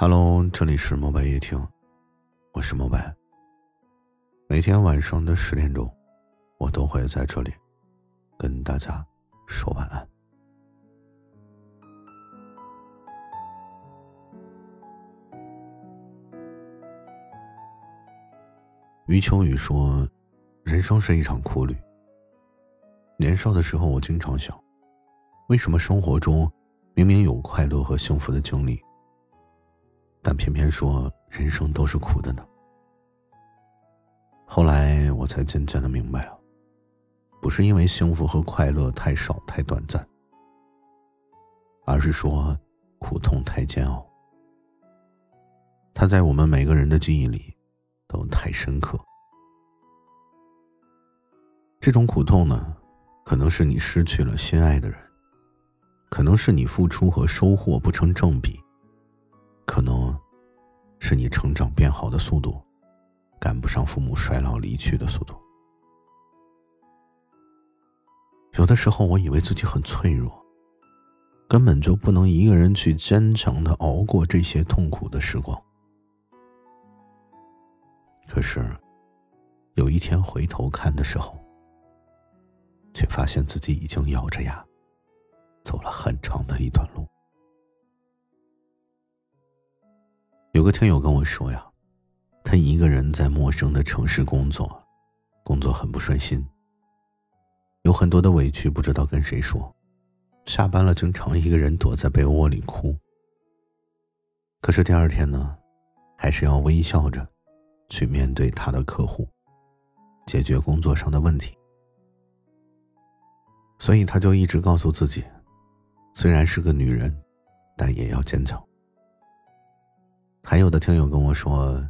Hello，这里是墨白夜听，我是墨白。每天晚上的十点钟，我都会在这里跟大家说晚安。余秋雨说：“人生是一场苦旅。年少的时候，我经常想，为什么生活中明明有快乐和幸福的经历，但偏偏说人生都是苦的呢？”后来我才渐渐的明白啊，不是因为幸福和快乐太少太短暂，而是说苦痛太煎熬，它在我们每个人的记忆里。都太深刻。这种苦痛呢，可能是你失去了心爱的人，可能是你付出和收获不成正比，可能是你成长变好的速度赶不上父母衰老离去的速度。有的时候，我以为自己很脆弱，根本就不能一个人去坚强的熬过这些痛苦的时光。可是，有一天回头看的时候，却发现自己已经咬着牙走了很长的一段路。有个听友跟我说呀，他一个人在陌生的城市工作，工作很不顺心，有很多的委屈不知道跟谁说，下班了经常一个人躲在被窝里哭。可是第二天呢，还是要微笑着。去面对他的客户，解决工作上的问题，所以他就一直告诉自己，虽然是个女人，但也要坚强。还有的听友跟我说，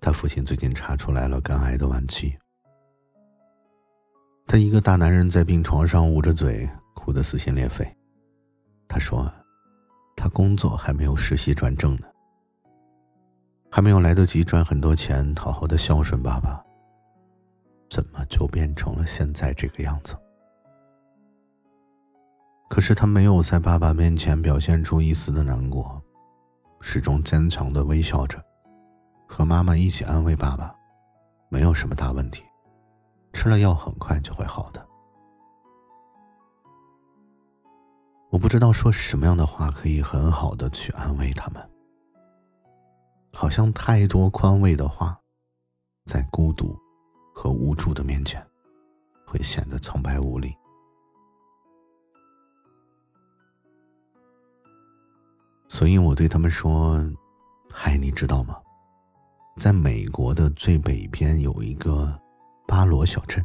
他父亲最近查出来了肝癌的晚期，他一个大男人在病床上捂着嘴哭得撕心裂肺。他说，他工作还没有实习转正呢。还没有来得及赚很多钱，好好的孝顺爸爸，怎么就变成了现在这个样子？可是他没有在爸爸面前表现出一丝的难过，始终坚强的微笑着，和妈妈一起安慰爸爸：“没有什么大问题，吃了药很快就会好的。”我不知道说什么样的话可以很好的去安慰他们。好像太多宽慰的话，在孤独和无助的面前，会显得苍白无力。所以我对他们说：“嗨，你知道吗？在美国的最北边有一个巴罗小镇，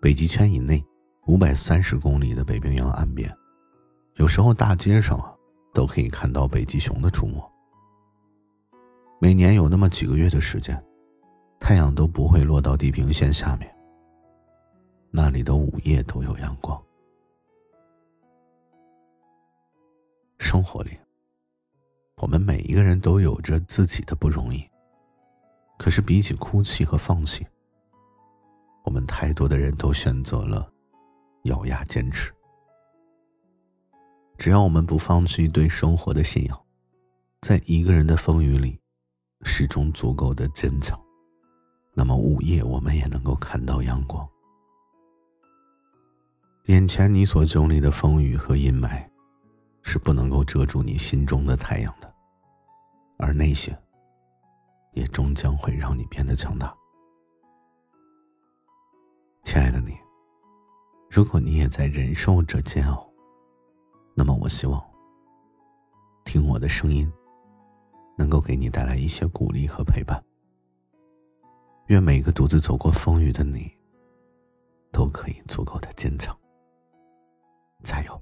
北极圈以内五百三十公里的北冰洋岸边，有时候大街上啊都可以看到北极熊的出没。”每年有那么几个月的时间，太阳都不会落到地平线下面。那里的午夜都有阳光。生活里，我们每一个人都有着自己的不容易。可是比起哭泣和放弃，我们太多的人都选择了咬牙坚持。只要我们不放弃对生活的信仰，在一个人的风雨里。始终足够的坚强，那么午夜我们也能够看到阳光。眼前你所经历的风雨和阴霾，是不能够遮住你心中的太阳的，而那些，也终将会让你变得强大。亲爱的你，如果你也在忍受着煎熬，那么我希望，听我的声音。能够给你带来一些鼓励和陪伴。愿每个独自走过风雨的你，都可以足够的坚强。加油！